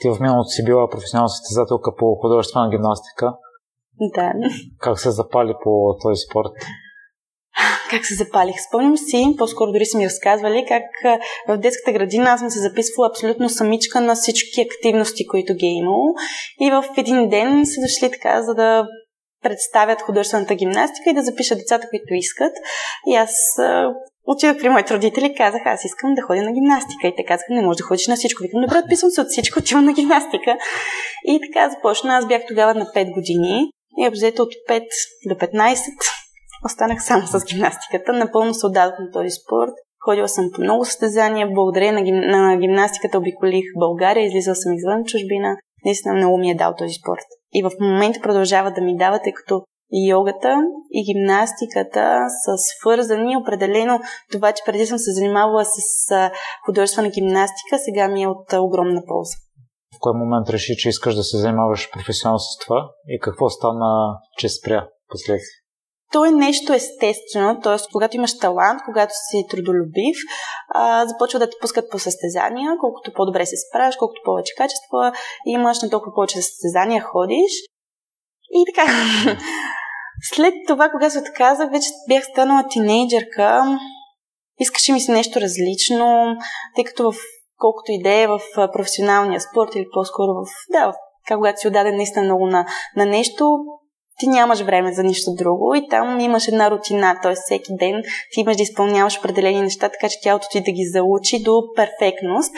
Ти в миналото си била професионална състезателка по художествена гимнастика. Да. Как се запали по този спорт? как се запалих. Спомням си, по-скоро дори са ми разказвали, как в детската градина аз съм се записвала абсолютно самичка на всички активности, които ги е имало. И в един ден са дошли така, за да представят художествената гимнастика и да запишат децата, които искат. И аз отидох при моите родители и казах, аз искам да ходя на гимнастика. И те казаха, не можеш да ходиш на всичко. Викам, добре, отписвам се от всичко, отивам на гимнастика. И така започна. Аз бях тогава на 5 години. И обзето от 5 до 15 останах само с гимнастиката. Напълно се отдадох на този спорт. Ходила съм по много състезания. Благодаря на, гим... на гимнастиката обиколих България, излизала съм извън чужбина. Наистина много ми е дал този спорт. И в момента продължава да ми дава, тъй като йогата и гимнастиката са свързани. Определено това, че преди съм се занимавала с художествена гимнастика, сега ми е от огромна полза. В кой момент реши, че искаш да се занимаваш професионално с това и какво стана, че спря последствие? то е нещо естествено, т.е. когато имаш талант, когато си трудолюбив, а, започва да те пускат по състезания, колкото по-добре се справяш, колкото повече качества имаш, на толкова повече състезания ходиш. И така. След това, когато се отказах, вече бях станала тинейджърка. Искаше ми се нещо различно, тъй като в колкото идея в професионалния спорт или по-скоро в, да, когато си отдаден наистина много на, на нещо, ти нямаш време за нищо друго и там имаш една рутина, т.е. всеки ден ти имаш да изпълняваш определени неща, така че тялото ти да ги заучи до перфектност.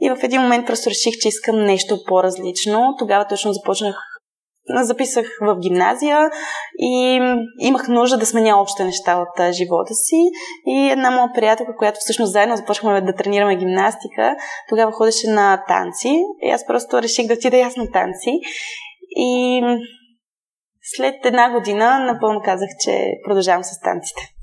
И в един момент просто реших, че искам нещо по-различно. Тогава точно започнах записах в гимназия и имах нужда да сменя общите неща от живота си. И една моя приятелка, която всъщност заедно започнахме да тренираме гимнастика, тогава ходеше на танци. И аз просто реших да отида на танци. И след една година напълно казах, че продължавам с танците.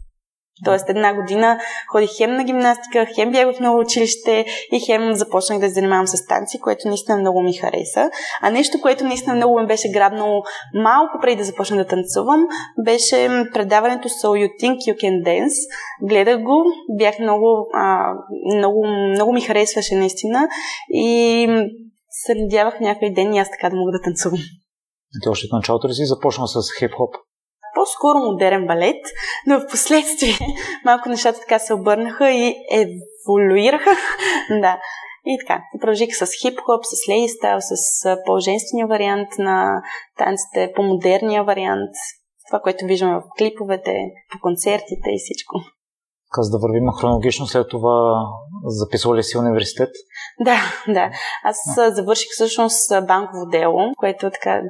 Тоест една година ходих хем на гимнастика, хем бях в ново училище и хем започнах да се занимавам с танци, което наистина много ми хареса. А нещо, което наистина много ме беше грабнало малко преди да започна да танцувам, беше предаването So You Think You Can Dance. Гледах го, бях много, а, много, много ми харесваше наистина и се надявах някой ден и аз така да мога да танцувам. Ти още от началото ли си започнал с хип-хоп? По-скоро модерен балет, но в последствие малко нещата така се обърнаха и еволюираха. да. И така, продължих с хип-хоп, с лейстайл, с по-женствения вариант на танците, по-модерния вариант, това, което виждаме в клиповете, по концертите и всичко. Каза да вървим хронологично, след това записвали си университет? Да, да. Аз завърших всъщност банково дело, което така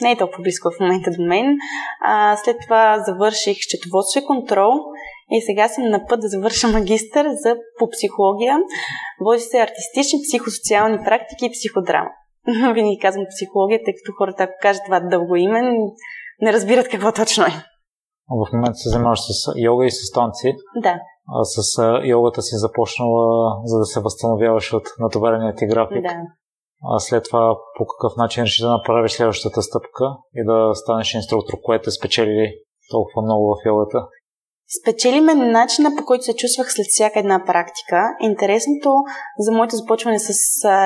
не е толкова близко в момента до мен. А, след това завърших счетоводство и контрол и сега съм на път да завърша магистър за, по психология. Води се артистични, психосоциални практики и психодрама. Винаги казвам психология, тъй като хората, ако кажат това дълго име, не разбират какво точно е. В момента се занимаваш с йога и с танци. Да. А с йогата си започнала, за да се възстановяваш от натоварения ти график. Да а след това по какъв начин реши да направиш следващата стъпка и да станеш инструктор, което е спечели толкова много в йогата? Спечели ме начина по който се чувствах след всяка една практика. Интересното за моето започване с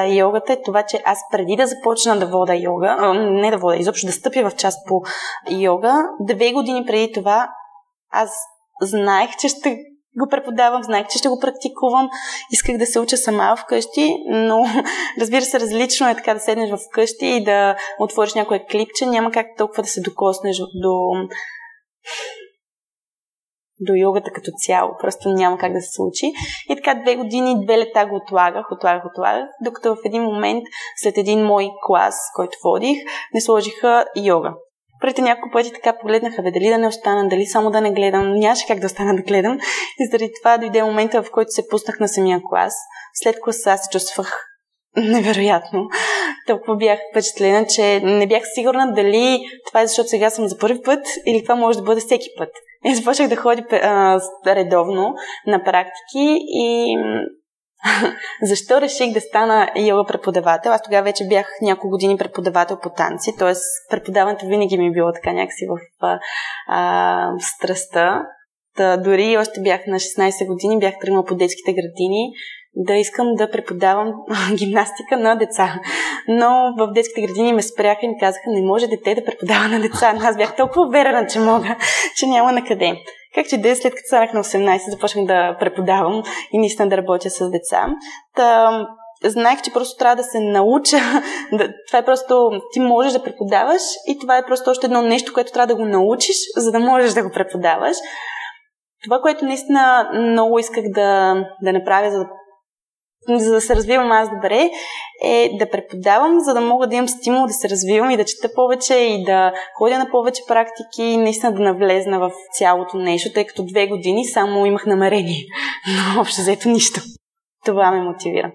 йогата е това, че аз преди да започна да вода йога, не да вода, изобщо да стъпя в част по йога, две години преди това аз знаех, че ще го преподавам, знаех, че ще го практикувам, исках да се уча сама вкъщи, но разбира се, различно е така да седнеш вкъщи и да отвориш някое клипче, няма как толкова да се докоснеш до до йогата като цяло. Просто няма как да се случи. И така две години, две лета го отлагах, отлагах, отлагах, докато в един момент, след един мой клас, който водих, не сложиха йога. Първите няколко пъти така погледнаха, бе, дали да не остана, дали само да не гледам. Нямаше как да остана да гледам. И заради това дойде момента, в който се пуснах на самия клас. След класа се чувствах невероятно. Толкова бях впечатлена, че не бях сигурна дали това е защото сега съм за първи път или това може да бъде всеки път. И започнах да ходя а, редовно на практики и Защо реших да стана йога преподавател? Аз тогава вече бях няколко години преподавател по танци, т.е. преподаването винаги ми е било така някакси в а, а, страста. Та, дори още бях на 16 години, бях тръгнала по детските градини да искам да преподавам гимнастика на деца. Но в детските градини ме спряха и ми казаха, не може дете да преподава на деца. Но аз бях толкова уверена, че мога, че няма на къде. Как че ден след като станах на 18, започнах да преподавам и наистина да работя с деца. Та, знаех, че просто трябва да се науча. Това е просто, ти можеш да преподаваш и това е просто още едно нещо, което трябва да го научиш, за да можеш да го преподаваш. Това, което наистина много исках да, да направя, за да за да се развивам аз добре, е да преподавам, за да мога да имам стимул да се развивам и да чета повече и да ходя на повече практики и наистина да навлезна в цялото нещо, тъй като две години само имах намерение, но общо взето нищо. Това ме мотивира.